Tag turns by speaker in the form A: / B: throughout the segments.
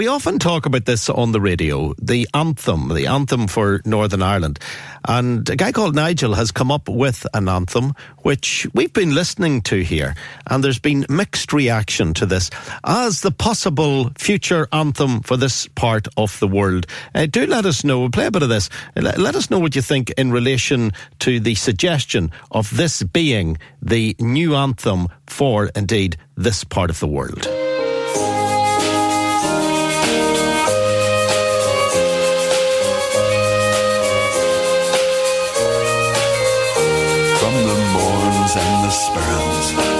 A: We often talk about this on the radio, the anthem, the anthem for Northern Ireland. And a guy called Nigel has come up with an anthem which we've been listening to here. And there's been mixed reaction to this as the possible future anthem for this part of the world. Uh, do let us know. We'll play a bit of this. Let, let us know what you think in relation to the suggestion of this being the new anthem for, indeed, this part of the world.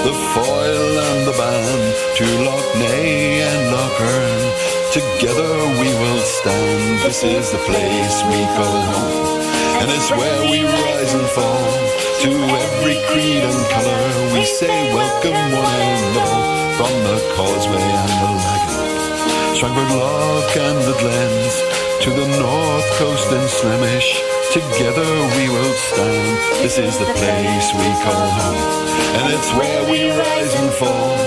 B: The Foyle and the Bann, to Lough Neagh and Lough Erne. Together we will stand. This is the place we call home, and it's where we rise and fall. To every creed and colour, we say welcome one and all, from the causeway and the Lagan, Strangford Lough and the glens, to the north coast and Slemish. Together we will stand. This is the place we call home. And it's where we rise and fall.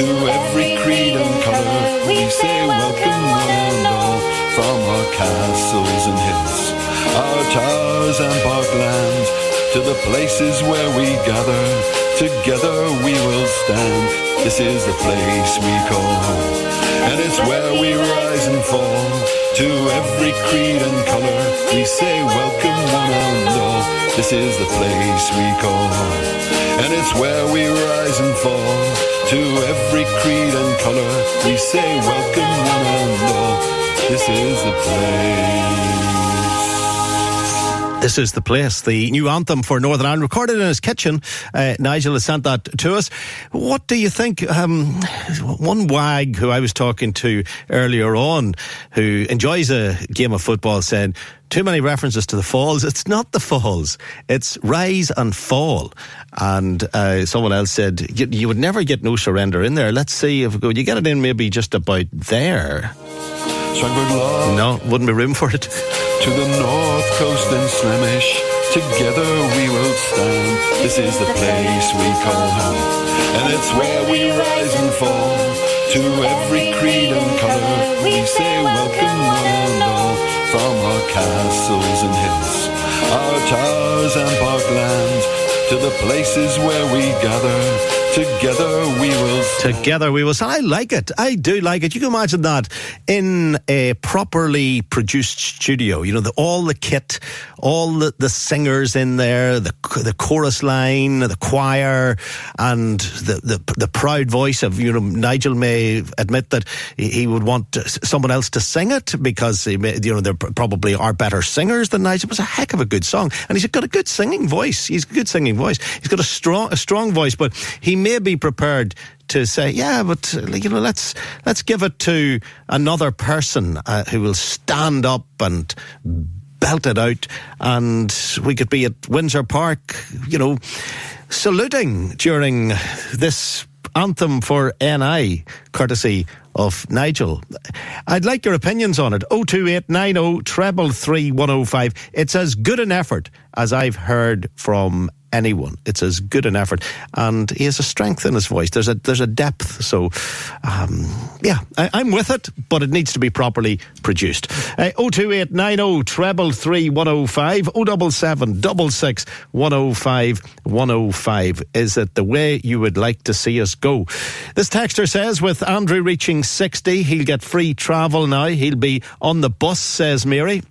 B: To every creed and colour, we say welcome one all. From our castles and hills, our towers and parklands, to the places where we gather. Together we will stand. This is the place we call home. And it's where we rise and fall. To every creed and colour, we say welcome one and all. This is the place we call home, and it's where we rise and fall. To every creed and colour, we say welcome one and all. This is the place.
A: This is the place, the new anthem for Northern Ireland, recorded in his kitchen. Uh, Nigel has sent that to us. What do you think? Um, one wag who I was talking to earlier on, who enjoys a game of football, said, too many references to the falls. It's not the falls. It's rise and fall. And uh, someone else said, you, you, would never get no surrender in there. Let's see if you get it in maybe just about there. No, wouldn't be room for it.
B: To the north coast and Slemish, together we will stand. This is the place we call home, and it's where we rise and fall. To every creed and colour, we say welcome one and all. From our castles and hills, our towers and parklands, to the places where we gather. Together we will.
A: Together we will. I like it. I do like it. You can imagine that in a properly produced studio. You know, the, all the kit, all the, the singers in there, the the chorus line, the choir, and the, the the proud voice of you know Nigel may admit that he would want someone else to sing it because may, you know there probably are better singers than Nigel. It was a heck of a good song, and he's got a good singing voice. He's a good singing voice. He's got a strong a strong voice, but he may be prepared to say, yeah, but you know, let's let's give it to another person uh, who will stand up and belt it out, and we could be at Windsor Park, you know, saluting during this anthem for NI, courtesy of Nigel. I'd like your opinions on it. 02890 treble 3105. It's as good an effort as I've heard from anyone. It's as good an effort, and he has a strength in his voice. There's a there's a depth. So, um, yeah, I, am with it, but it needs to be properly produced. Uh, 02890 treble three one oh five oh double seven double six one oh five one oh five. Is it the way you would like to see us go? This texter says with Andrew reaching sixty, he'll get free travel now. He'll be on the bus, says Mary.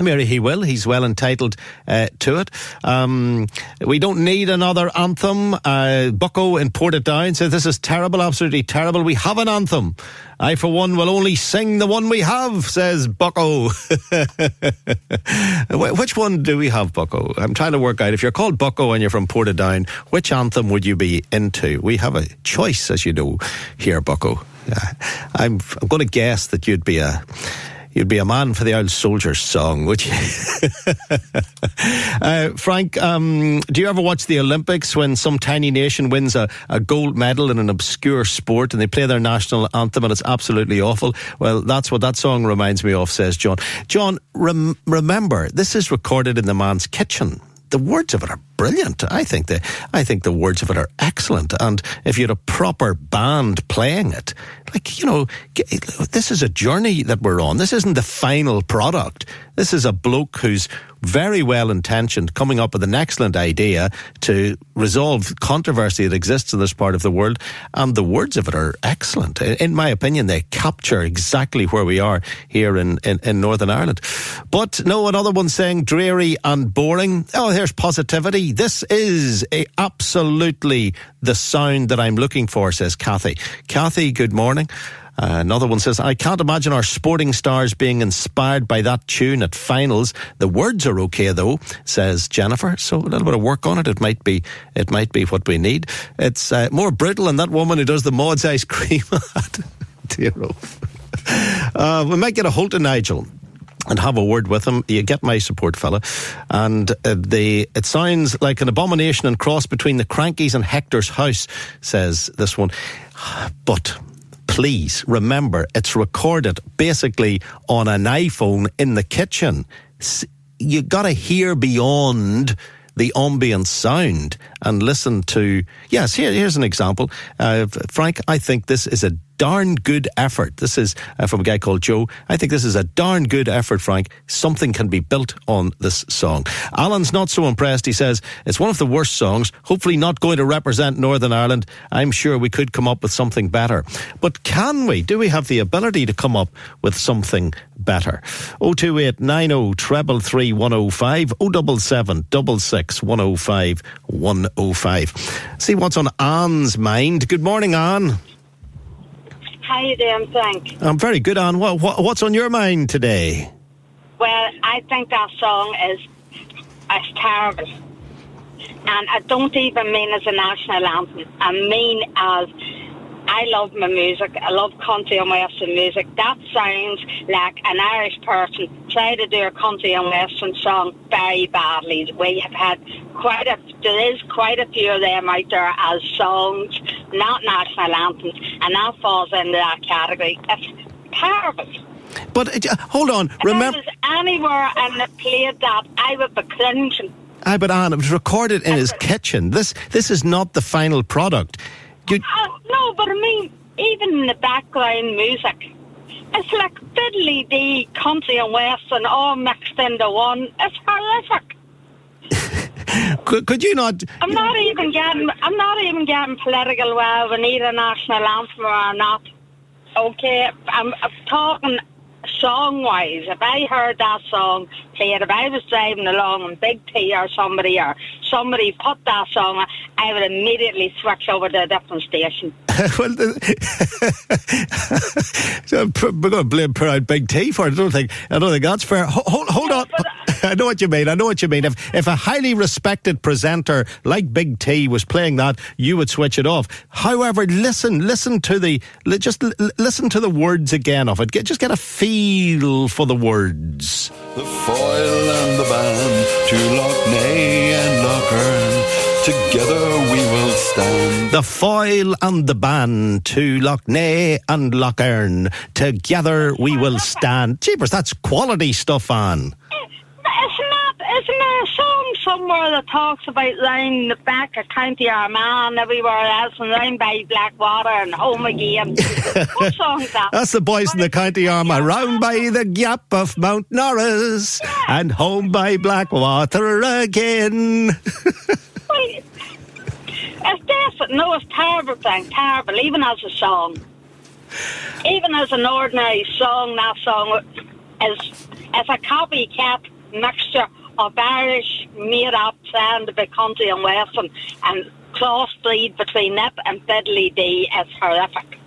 A: Mary, he will. He's well entitled uh, to it. Um, we don't need another anthem. Uh, Bucko in Portadown says this is terrible, absolutely terrible. We have an anthem. I, for one, will only sing the one we have, says Bucko. which one do we have, Bucko? I'm trying to work out. If you're called Bucko and you're from Portadown, which anthem would you be into? We have a choice, as you know, here, Bucko. I'm, I'm going to guess that you'd be a You'd be a man for the old soldier's song, would you? uh, Frank, um, do you ever watch the Olympics when some tiny nation wins a, a gold medal in an obscure sport and they play their national anthem and it's absolutely awful? Well, that's what that song reminds me of, says John. John, rem- remember, this is recorded in the man's kitchen the words of it are brilliant. I think the I think the words of it are excellent. And if you had a proper band playing it, like you know, this is a journey that we're on. This isn't the final product. This is a bloke who's very well intentioned, coming up with an excellent idea to resolve controversy that exists in this part of the world. And the words of it are excellent. In my opinion, they capture exactly where we are here in, in, in Northern Ireland. But no, another one saying dreary and boring. Oh, here's positivity. This is a, absolutely the sound that I'm looking for, says Kathy. Kathy, good morning. Uh, another one says, I can't imagine our sporting stars being inspired by that tune at finals. The words are okay though, says Jennifer. So a little bit of work on it. It might be, it might be what we need. It's uh, more brittle than that woman who does the Maud's ice cream. Dear uh, we might get a hold of Nigel and have a word with him. You get my support, fella. And uh, the it sounds like an abomination and cross between the Krankies and Hector's house, says this one. But please remember it's recorded basically on an iPhone in the kitchen. You got to hear beyond the ambient sound and listen to. Yes, here, here's an example. Uh, Frank, I think this is a darn good effort. This is uh, from a guy called Joe. I think this is a darn good effort, Frank. Something can be built on this song. Alan's not so impressed. He says it's one of the worst songs. Hopefully, not going to represent Northern Ireland. I'm sure we could come up with something better. But can we? Do we have the ability to come up with something better? 02890 treble three one oh five 077 double six one oh five one oh five. See what's on Anne's mind. Good morning, Anne.
C: How you doing, Frank?
A: I'm very good, Anne. What, what, what's on your mind today?
C: Well, I think that song is, is terrible. And I don't even mean as a national anthem. I mean as I love my music. I love country and western music. That sounds like an Irish person trying to do a country and western song very badly. We have had quite a there is quite a few of them out there as songs, not national anthems, and that falls into that category. It's terrible.
A: But uh, hold on, remember.
C: If I was anywhere and they played that, I would be cringing.
A: Aye, but Anne, it was recorded in his kitchen. This this is not the final product.
C: You... Uh, no, but I mean, even in the background music, it's like fiddly the country and western all mixed into one. It's horrific.
A: could, could you not?
C: I'm not even getting. I'm not even getting political. Well, we need a national anthem or not. Okay, I'm, I'm talking song wise. If I heard that song played, if I was driving along and Big T or somebody or somebody put that song on, I would immediately switch over to a different station. well,
A: we're going to blame Proud Big T for it. I don't think I don't think that's fair. Hold, hold on. I know what you mean. I know what you mean. If if a highly respected presenter like Big T was playing that, you would switch it off. However, listen, listen to the just listen to the words again of it. Get, just get a feel for the words.
B: The Foyle and the Bann to Lough Neagh and Lough Erne. Together we will stand.
A: The Foyle and the Bann to Lough Neagh and Lough Erne. Together we will stand. Jeepers, that's quality stuff, on.
C: It's not, it's not a song somewhere that talks about round the back of County Armagh and everywhere else and round by Blackwater and home again. what song is that?
A: That's the boys in the County Armagh. Round by the gap of Mount Norris and home by Blackwater again.
C: Well, It's definite. No, it's terrible thing. Terrible. Even as a song. Even as an ordinary song, that song is, is a copycat mixture of Irish made up sound of the country and western and crossbreed between Nip and Fiddly D is horrific.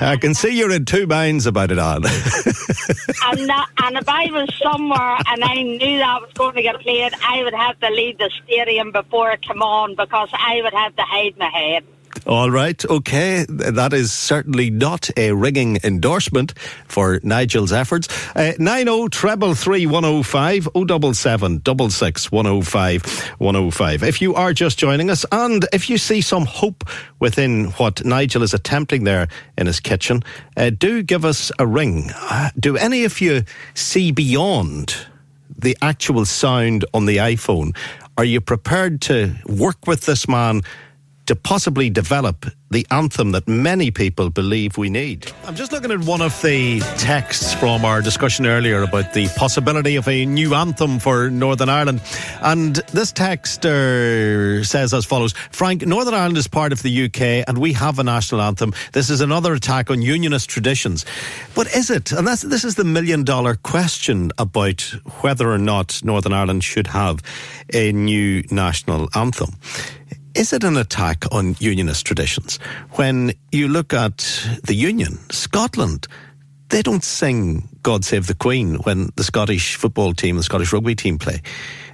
A: I can see you're in two minds about it, Anne.
C: and, that, and if I was somewhere and I knew that was going to get played, I would have to leave the stadium before it came on because I would have to hide my head.
A: All right, okay. That is certainly not a ringing endorsement for Nigel's efforts. Uh, 90 treble 3 105 077 66 105 105. If you are just joining us and if you see some hope within what Nigel is attempting there in his kitchen, uh, do give us a ring. Uh, do any of you see beyond the actual sound on the iPhone? Are you prepared to work with this man? To possibly develop the anthem that many people believe we need. I'm just looking at one of the texts from our discussion earlier about the possibility of a new anthem for Northern Ireland. And this texter uh, says as follows Frank, Northern Ireland is part of the UK and we have a national anthem. This is another attack on unionist traditions. But is it? And this is the million dollar question about whether or not Northern Ireland should have a new national anthem is it an attack on unionist traditions? When you look at the Union, Scotland, they don't sing God Save the Queen when the Scottish football team, the Scottish rugby team play.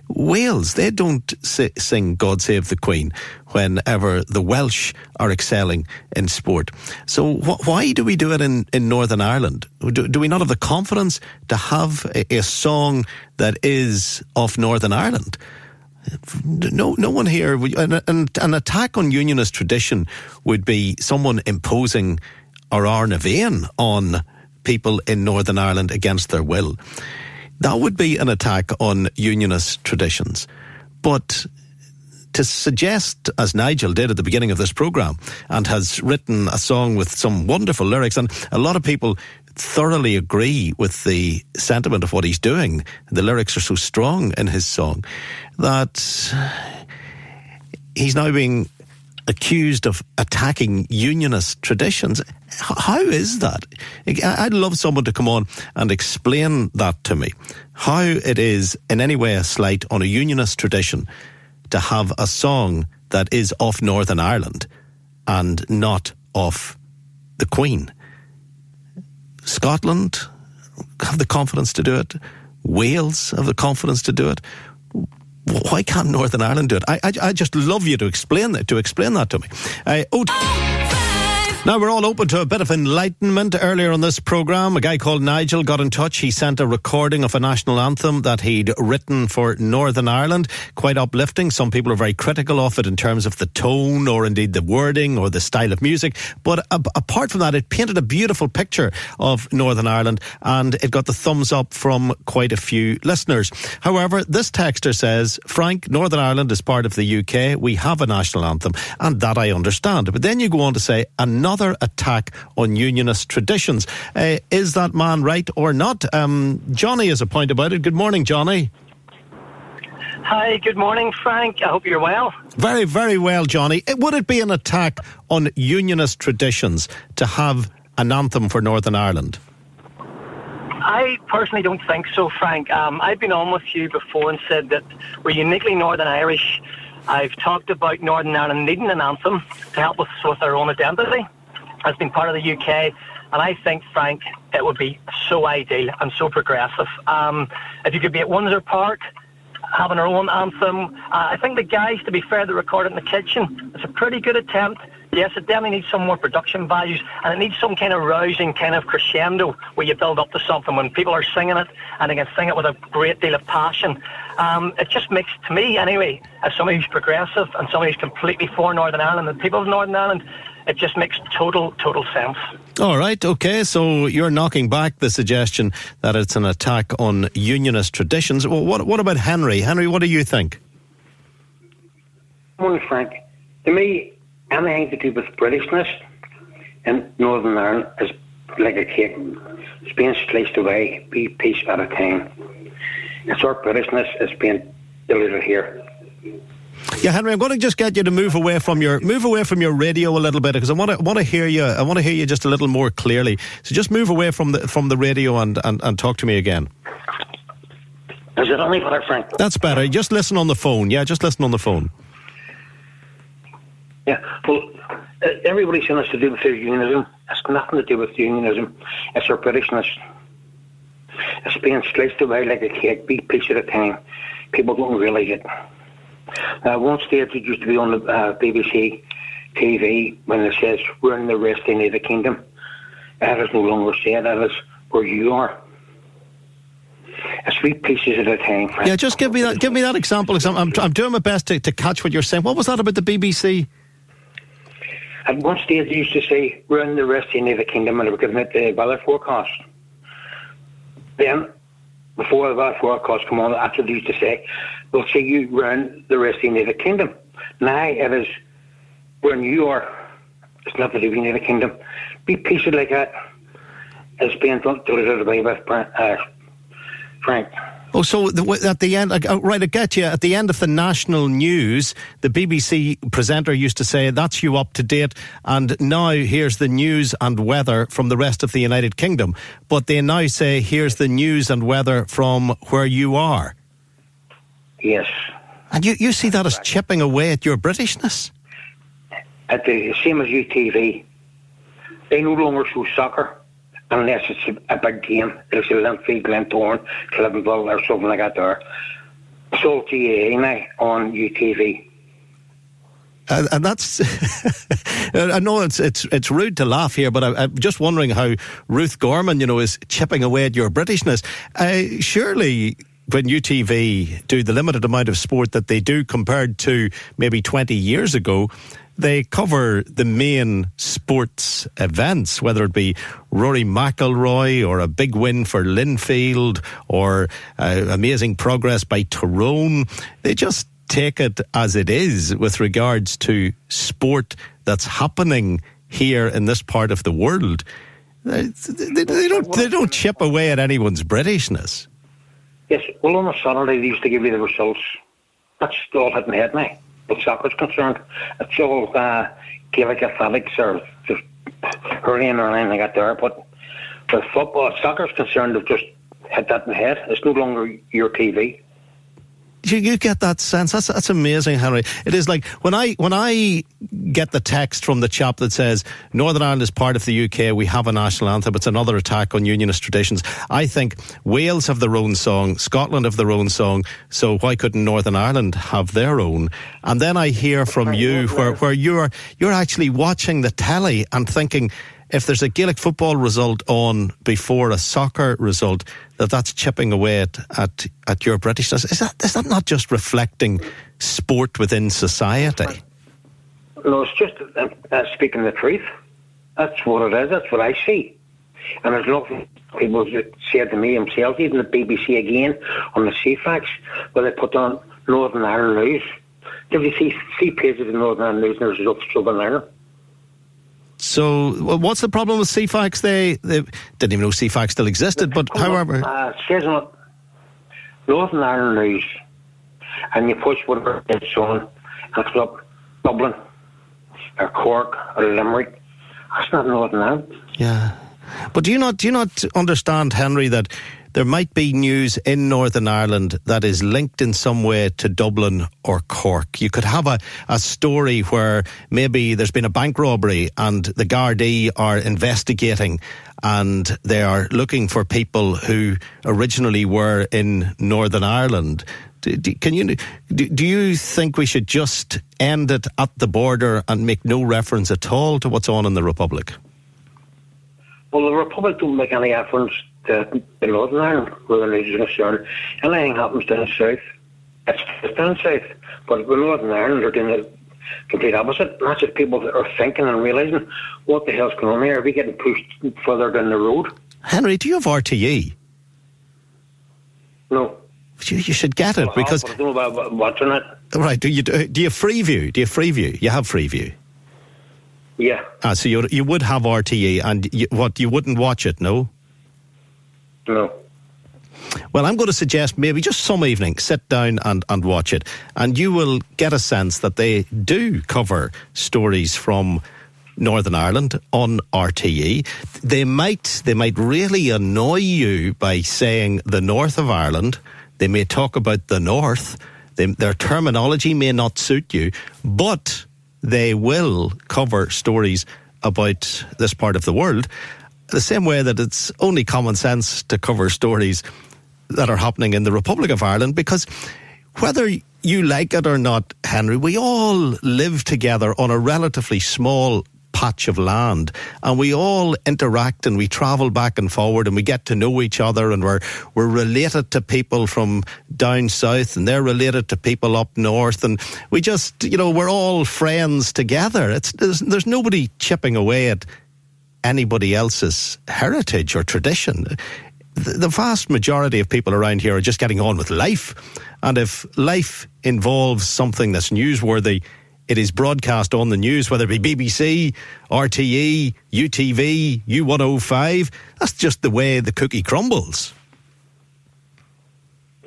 A: Wales, they don't sing God Save the Queen whenever the Welsh are excelling in sport. So wh- why do we do it in, in Northern Ireland? Do, do we not have the confidence to have a, a song that is of Northern Ireland? No, no one here. An, an, an, attack on unionist tradition would be someone imposing or Arna on people in Northern Ireland against their will. That would be an attack on unionist traditions. But to suggest, as Nigel did at the beginning of this programme, and has written a song with some wonderful lyrics, and a lot of people thoroughly agree with the sentiment of what he's doing. The lyrics are so strong in his song that he's now being accused of attacking unionist traditions. How is that? I'd love someone to come on and explain that to me. How it is in any way a slight on a unionist tradition to have a song that is of Northern Ireland and not of the Queen. Scotland have the confidence to do it. Wales have the confidence to do it. Why can't Northern Ireland do it? I, I, I just love you to explain that to explain that to me. Uh, oh, now, we're all open to a bit of enlightenment. Earlier on this programme, a guy called Nigel got in touch. He sent a recording of a national anthem that he'd written for Northern Ireland. Quite uplifting. Some people are very critical of it in terms of the tone or indeed the wording or the style of music. But apart from that, it painted a beautiful picture of Northern Ireland and it got the thumbs up from quite a few listeners. However, this texter says, Frank, Northern Ireland is part of the UK. We have a national anthem and that I understand. But then you go on to say, another another attack on unionist traditions. Uh, is that man right or not? Um, Johnny has a point about it. Good morning, Johnny.
D: Hi, good morning, Frank. I hope you're well.
A: Very, very well, Johnny. Would it be an attack on unionist traditions to have an anthem for Northern Ireland?
D: I personally don't think so, Frank. Um, I've been on with you before and said that we're uniquely Northern Irish. I've talked about Northern Ireland needing an anthem to help us with our own identity has been part of the UK, and I think, Frank, it would be so ideal and so progressive. Um, if you could be at Windsor Park, having our own anthem. Uh, I think the guys, to be fair, that recorded in the kitchen, it's a pretty good attempt. Yes, it definitely needs some more production values, and it needs some kind of rousing kind of crescendo where you build up to something when people are singing it and they can sing it with a great deal of passion. Um, it just makes, to me anyway, as somebody who's progressive and somebody who's completely for Northern Ireland and people of Northern Ireland, it just makes total, total sense.
A: All right, okay. So you're knocking back the suggestion that it's an attack on unionist traditions. Well, what, what about Henry? Henry, what do you think?
E: morning, Frank. To me, anything to do with Britishness in Northern Ireland is like a cake. It's being sliced away, a piece at a time. It's our Britishness is being diluted here.
A: Yeah, Henry, I'm going to just get you to move away from your move away from your radio a little bit because I want to want to hear you. I want to hear you just a little more clearly. So just move away from the from the radio and, and, and talk to me again.
E: Is it only better, Frank?
A: That's better. Just listen on the phone. Yeah, just listen on the phone.
E: Yeah. Well, everybody's saying it's to do with their unionism. It's nothing to do with unionism. It's our Britishness. It's being sliced away like a cake, big piece at a time. People don't realise it. Uh, one stage it used to be on the uh, BBC TV when it says we're in the resting of the kingdom. That is no longer said. That is where you are. It's three pieces at a time. Frank.
A: Yeah, just give me that. Give me that example. I'm, I'm doing my best to, to catch what you're saying. What was that about the BBC?
E: At one stage, they used to say we're in the resting of the kingdom, and they were giving it the weather forecast. Then, before the weather forecast come on, what they used to say. We'll see you round the rest of the United kingdom. Now it is when you are. It's not the the kingdom. Be patient like that. It's being delivered away with uh, Frank.
A: Oh, so at the end, uh, right, I get you. At the end of the national news, the BBC presenter used to say, That's you up to date. And now here's the news and weather from the rest of the United Kingdom. But they now say, Here's the news and weather from where you are.
E: Yes.
A: And you, you see that as chipping away at your Britishness?
E: At the same as UTV, they no longer show soccer unless it's a, big game. It's a Linfield, Glentoran, Cliftonville or something like that there. So GAA now on UTV.
A: Uh, and that's I know it's it's it's rude to laugh here, but I, am just wondering how Ruth Gorman, you know, is chipping away at your Britishness. Uh, surely, when UTV do the limited amount of sport that they do compared to maybe 20 years ago, they cover the main sports events, whether it be Rory McIlroy or a big win for Linfield or uh, amazing progress by Tyrone. They just take it as it is with regards to sport that's happening here in this part of the world. They, they, they don't they don't chip away at anyone's Britishness.
E: Yes, well on a Saturday they used to give you the results. That's all hitting head now what soccer's concerned. It's all uh, Gaelic athletics or just hurling or anything like there. But with football, soccer's concerned, they've just hit that in the head. It's no longer your TV
A: you, you get that sense. That's that's amazing, Henry. It is like when I when I get the text from the chap that says Northern Ireland is part of the UK. We have a national anthem. It's another attack on unionist traditions. I think Wales have their own song, Scotland have their own song. So why couldn't Northern Ireland have their own? And then I hear from you where where you're you're actually watching the telly and thinking if there's a Gaelic football result on before a soccer result, that that's chipping away at, at, at your Britishness. Is that, is that not just reflecting sport within society?
E: No, it's just uh, uh, speaking the truth. That's what it is. That's what I see. And there's nothing people said to me themselves, even the BBC again on the Ceefax, where they put on Northern Ireland News. If you see, see pages of Northern Ireland News, and there's results of Southern Ireland.
A: So, what's the problem with Ceefax? They, they didn't even know Ceefax still existed, but however.
E: Uh, says on Northern Ireland News, and you push whatever it's on, and it's up Dublin, or Cork, or Limerick. That's not Northern Ireland.
A: Yeah. But do you not do you not understand, Henry, that there might be news in Northern Ireland that is linked in some way to Dublin or Cork. You could have a, a story where maybe there's been a bank robbery and the Gardaí are investigating and they are looking for people who originally were in Northern Ireland. Can you do do you think we should just end it at the border and make no reference at all to what's on in the Republic?
E: Well, the Republic don't make any reference to, to Northern Ireland the is concerned. Anything happens down south, it's, down south. But with Northern Ireland, they're doing the complete opposite. And that's just people that are thinking and realising what the hell's going on here. Are we getting pushed further down the road?
A: Henry, do you have RTE?
E: No.
A: You, you should get it because
E: I don't know about watching it.
A: right. Do you do you have Freeview? Do you have Freeview? You have Freeview.
E: Yeah,
A: Ah, so you you would have RTE, and you, what you wouldn't watch it? No.
E: No.
A: Well, I'm going to suggest maybe just some evening sit down and, and watch it, and you will get a sense that they do cover stories from Northern Ireland on RTE. They might they might really annoy you by saying the north of Ireland. They may talk about the north. They, their terminology may not suit you, but they will cover stories about this part of the world. The same way that it's only common sense to cover stories that are happening in the Republic of Ireland because whether you like it or not, Henry, we all live together on a relatively small patch of land and we all interact and we travel back and forward and we get to know each other and we're we're related to people from down south and they're related to people up north and we just you know we're all friends together. It's there's, there's nobody chipping away at anybody else's heritage or tradition. The vast majority of people around here are just getting on with life. And if life involves something that's newsworthy, it is broadcast on the news, whether it be BBC, RTE, UTV, U105. That's just the way the cookie crumbles.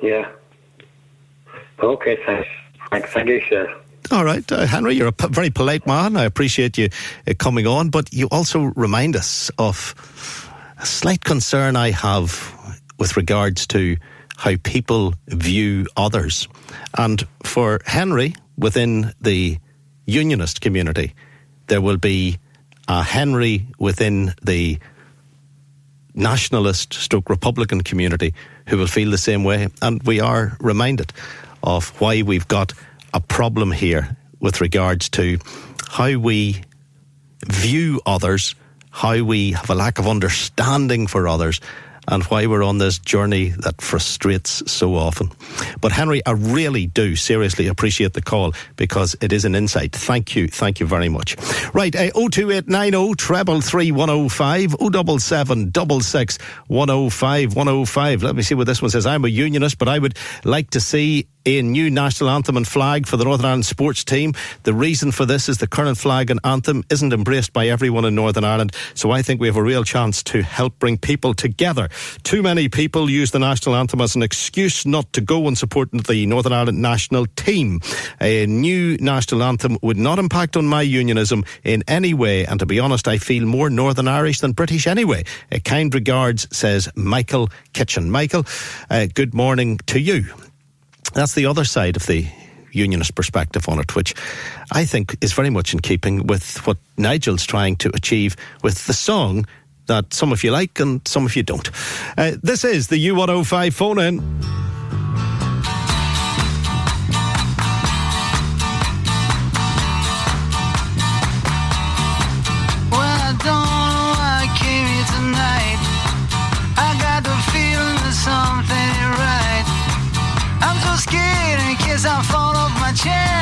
E: Yeah. Okay, thanks. Thanks, thank you, sir.
A: All right, uh, Henry, you're a p- very polite man. I appreciate you uh, coming on, but you also remind us of a slight concern I have with regards to how people view others. And for Henry, within the unionist community, there will be a Henry within the nationalist stroke Republican community who will feel the same way. And we are reminded of why we've got a problem here with regards to how we view others, how we have a lack of understanding for others, and why we're on this journey that frustrates so often. But Henry, I really do seriously appreciate the call because it is an insight. Thank you, thank you very much. Right, uh, 02890 treble three one oh five, 077 66 105 105. Let me see what this one says. I'm a unionist, but I would like to see a new national anthem and flag for the Northern Ireland sports team. The reason for this is the current flag and anthem isn't embraced by everyone in Northern Ireland, so I think we have a real chance to help bring people together. Too many people use the national anthem as an excuse not to go and support the Northern Ireland national team. A new national anthem would not impact on my unionism in any way, and to be honest, I feel more Northern Irish than British anyway. A kind regards, says Michael Kitchen. Michael, uh, good morning to you. That's the other side of the unionist perspective on it, which I think is very much in keeping with what Nigel's trying to achieve with the song that some of you like and some of you don't. Uh, this is the U105 phone in.
F: Off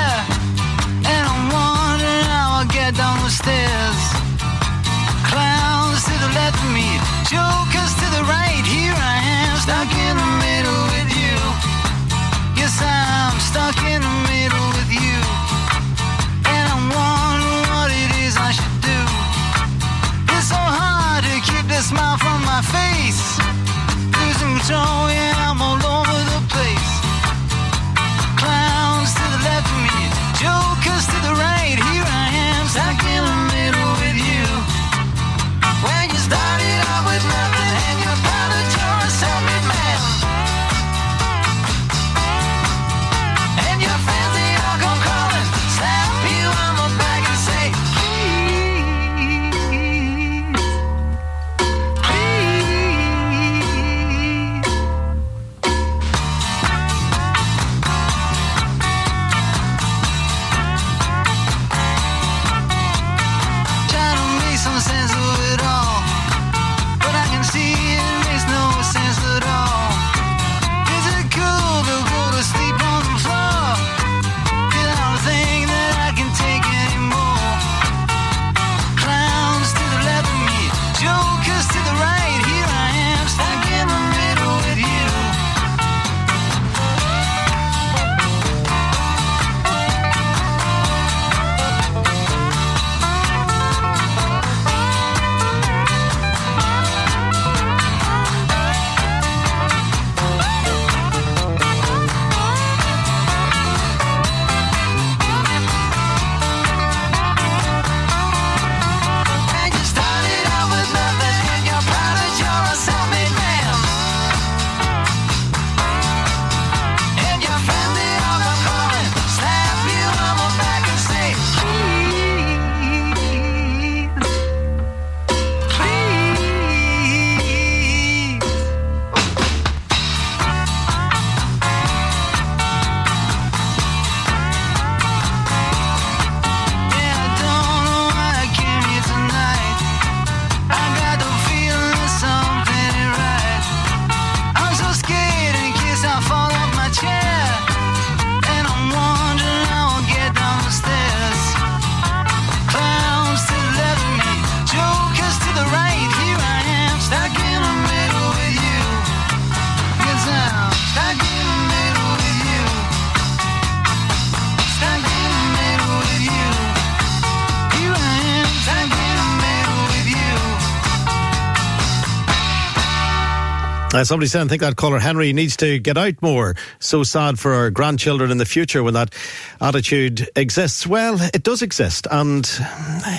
A: Uh, somebody said, I think that caller Henry needs to get out more. So sad for our grandchildren in the future when that attitude exists. Well, it does exist, and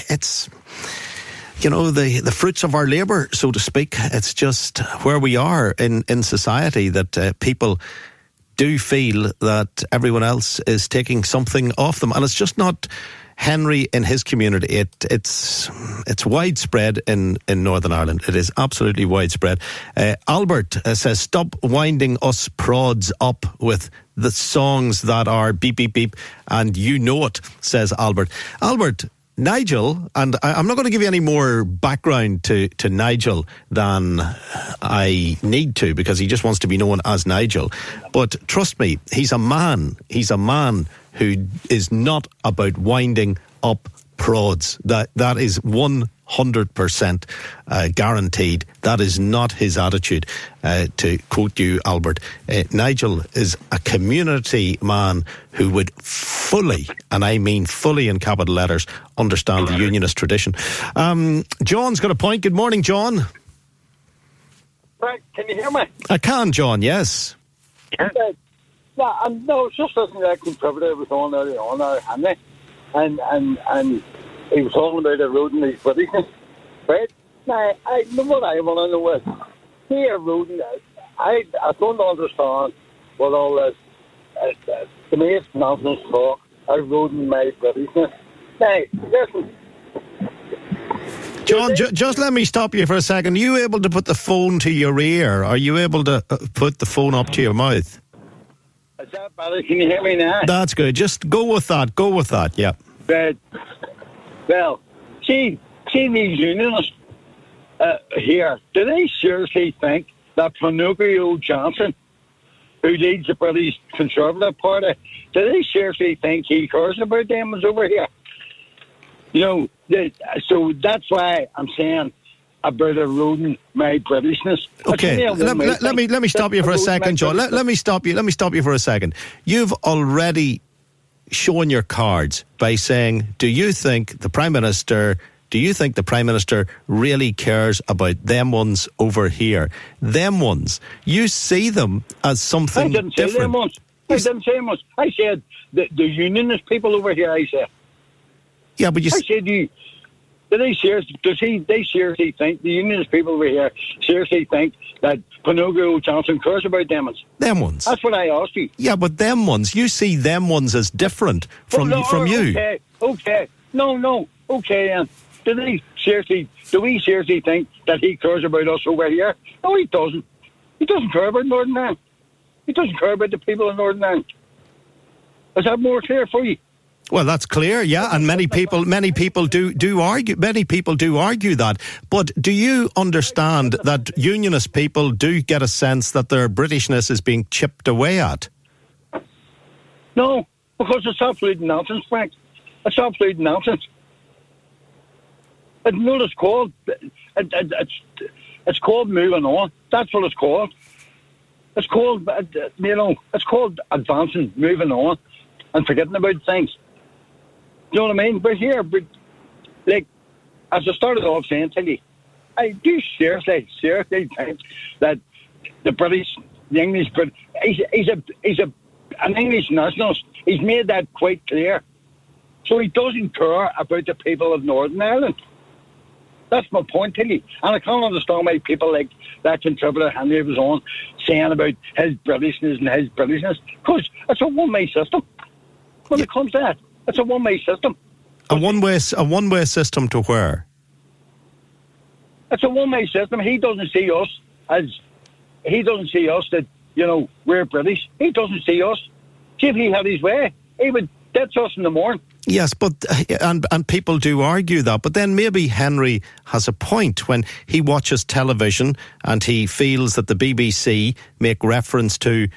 A: it's you know the the fruits of our labour, so to speak. It's just where we are in in society that uh, people do feel that everyone else is taking something off them, and it's just not Henry in his community. It, it's it's widespread in, in Northern Ireland. It is absolutely widespread. Uh, Albert uh, says, "Stop winding us prods up with the songs that are beep beep beep," and you know it," says Albert. Albert. Nigel, and I, I'm not going to give you any more background to, to Nigel than I need to because he just wants to be known as Nigel. But trust me, he's a man. He's a man who is not about winding up prods. That that is one hundred percent uh, guaranteed. That is not his attitude. Uh, to quote you, Albert, uh, Nigel is a community man who would fully, and I mean fully in capital letters, understand the unionist tradition. Um, John's got a point. Good morning, John.
G: Frank, can you hear me?
A: I can, John. Yes.
G: Yeah. No, I'm, no, it's just listening to that contributor was on earlier on there, Henry, and and and he was talking about eroding these Britishness, right? Now, I what I want to know is, he eroding, I, I don't understand what all this, uh, uh, to me it's nonsense talk, eroding my Britishness. Now, listen,
A: John, ju- just let me stop you for a second. Are you able to put the phone to your ear? Are you able to uh, put the phone up to your mouth?
G: Better? Can you hear me now?
A: That's good. Just go with that. Go with that. Yeah.
G: But, well, see, see these unionists uh, here, do they seriously think that Pinocchio Johnson, who leads the British Conservative Party, do they seriously think he cares about them is over here? You know, they, so that's why I'm saying about eroding my Britishness.
A: Okay, let, let- let me let me stop you for a second, John. Let, let me stop you. Let me stop you for a second. You've already shown your cards by saying, "Do you think the prime minister?" Do you think the Prime Minister really cares about them ones over here? Them ones. You see them as something I
G: didn't say
A: different.
G: them once. I didn't say them once. I said the, the unionist people over here. I said.
A: Yeah, but you.
G: I said you. Do they seriously? Does he? They seriously think the unionist people over here seriously think that Pinocchio Johnson cares about them ones?
A: Them ones.
G: That's what I asked you.
A: Yeah, but them ones. You see them ones as different from
G: Oh, no,
A: from you.
G: Okay, okay. No, no. Okay, then. Do they seriously? Do we seriously think that he cares about us over here? No, he doesn't. He doesn't care about Northern Ireland. He doesn't care about the people of Northern Ireland. Is that more clear for you?
A: Well, that's clear, yeah, and many people, many people do do argue. Many people do argue that. But do you understand that unionist people do get a sense that their Britishness is being chipped away at?
G: No, because it's absolute nonsense, Frank. It's absolute nonsense. It's not it's called. It, it, it's it's called moving on. That's what it's called. It's called uh, you know. It's called advancing, moving on, and forgetting about things. You know what I mean? But here, but like as I started off saying to you, I do seriously, seriously think that the British, the English, but he's, he's a he's a an English nationalist. He's made that quite clear. So he doesn't care about the people of Northern Ireland. That's my point to you. And I can't understand why people like that contributor Henry was on saying about his Britishness and his Britishness. Because it's a one way system. When it comes to that, it's a one way system.
A: A one way a one way system to where?
G: It's a one way system. He doesn't see us as he doesn't see us that, you know, we're British. He doesn't see us. See if he had his way, he would ditch us in the morning.
A: Yes, but uh, and and people do argue that. But then maybe Henry has a point when he watches television and he feels that the BBC make reference to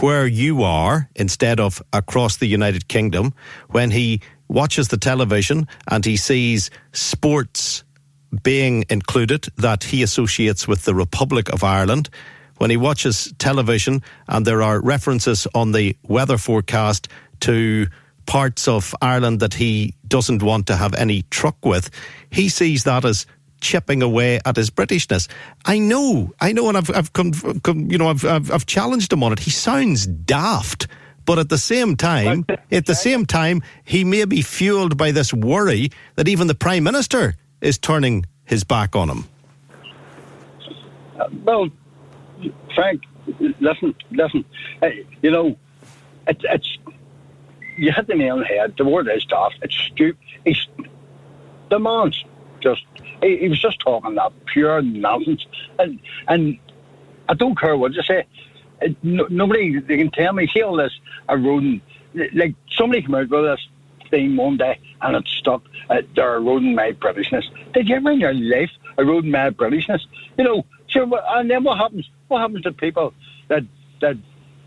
A: where you are instead of across the United Kingdom. When he watches the television and he sees sports being included that he associates with the Republic of Ireland. When he watches television and there are references on the weather forecast to parts of Ireland that he doesn't want to have any truck with, he sees that as chipping away at his Britishness. I know, I know, and I've, I've come, come, you know, I've, I've, I've challenged him on it. He sounds daft. But at the same time, at the same time, he may be fueled by this worry that even the Prime Minister is turning his back on him.
G: Uh, well, Frank, listen, listen. You know, it's it's you hit the nail on the head. The word is daft. It's stupid. He's the man's just he, he was just talking that pure nonsense, and and I don't care what you say. Uh, no, nobody they can tell me see all this eroding. Like somebody came out with this thing one day and it stuck. Uh, they're eroding my Britishness. Did you ever in your life eroding my Britishness? You know, sure. And then what happens? What happens to people that that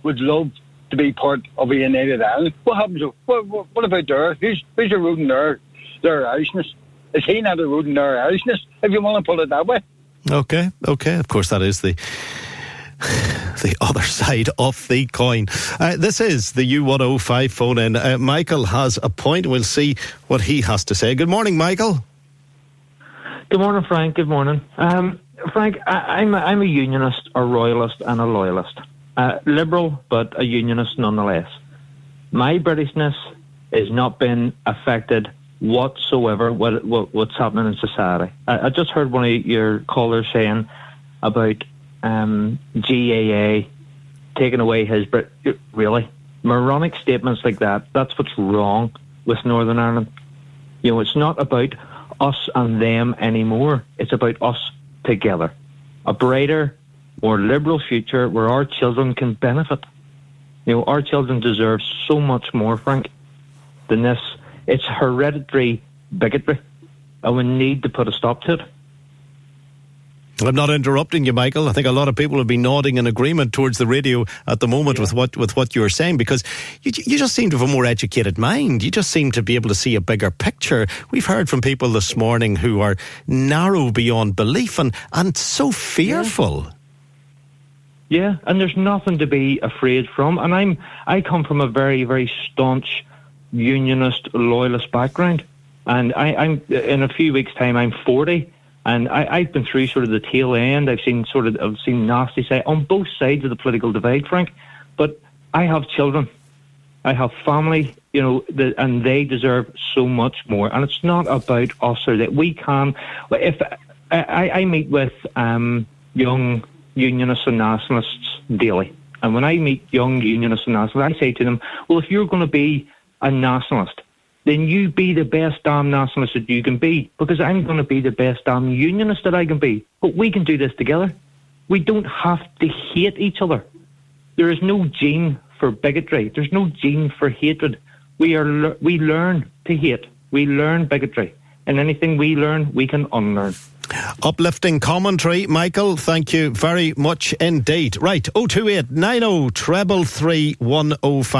G: would love to be part of a United Ireland? What happens? What, what, what about there? Who's who's eroding their their Irishness? Is he not eroding their Irishness? If you want to put it that way.
A: Okay, okay. Of course, that is the the other side of the coin. Uh, this is the U105 phone in. Uh, Michael has a point. We'll see what he has to say. Good morning, Michael.
H: Good morning, Frank. Good morning. Um, Frank, I, am a, I'm a unionist, a royalist, and a loyalist. Uh, liberal, but a unionist nonetheless. My Britishness has not been affected whatsoever what, what, what's happening in society. I, I, just heard one of your callers saying about um, GAA taking away his Brit. Really, moronic statements like that. That's what's wrong with Northern Ireland. You know, it's not about us and them anymore. It's about us together. A brighter, more liberal future where our children can benefit. You know, our children deserve so much more, Frank, than this. It's hereditary bigotry, and we need to put a stop to it.
A: I'm not interrupting you, Michael. I think a lot of people have been nodding in agreement towards the radio at the moment yeah. with what with what you're saying because you, you just seem to have a more educated mind. You just seem to be able to see a bigger picture. We've heard from people this morning who are narrow beyond belief and and so fearful.
H: Yeah. yeah, and there's nothing to be afraid from. And I'm I come from a very very staunch unionist loyalist background, and I, I'm in a few weeks' time I'm 40 and I, have been through sort of the tail end. I've seen sort of I've seen nasty side on both sides of the political divide, Frank. But I have children, I have family, you know, the, and they deserve so much more. And it's not about us or that we can. If I, I meet with um, young unionists and nationalists daily, and when I meet young unionists and nationalists, I say to them, "Well, if you're going to be a nationalist." then you be the best damn nationalist that you can be because I'm going to be the best damn unionist that I can be. But we can do this together. We don't have to hate each other. There is no gene for bigotry. There's no gene for hatred. We are we learn to hate. We learn bigotry. And anything we learn, we can unlearn.
A: Uplifting commentary, Michael. Thank you very much indeed. Right, 028 90 treble 105.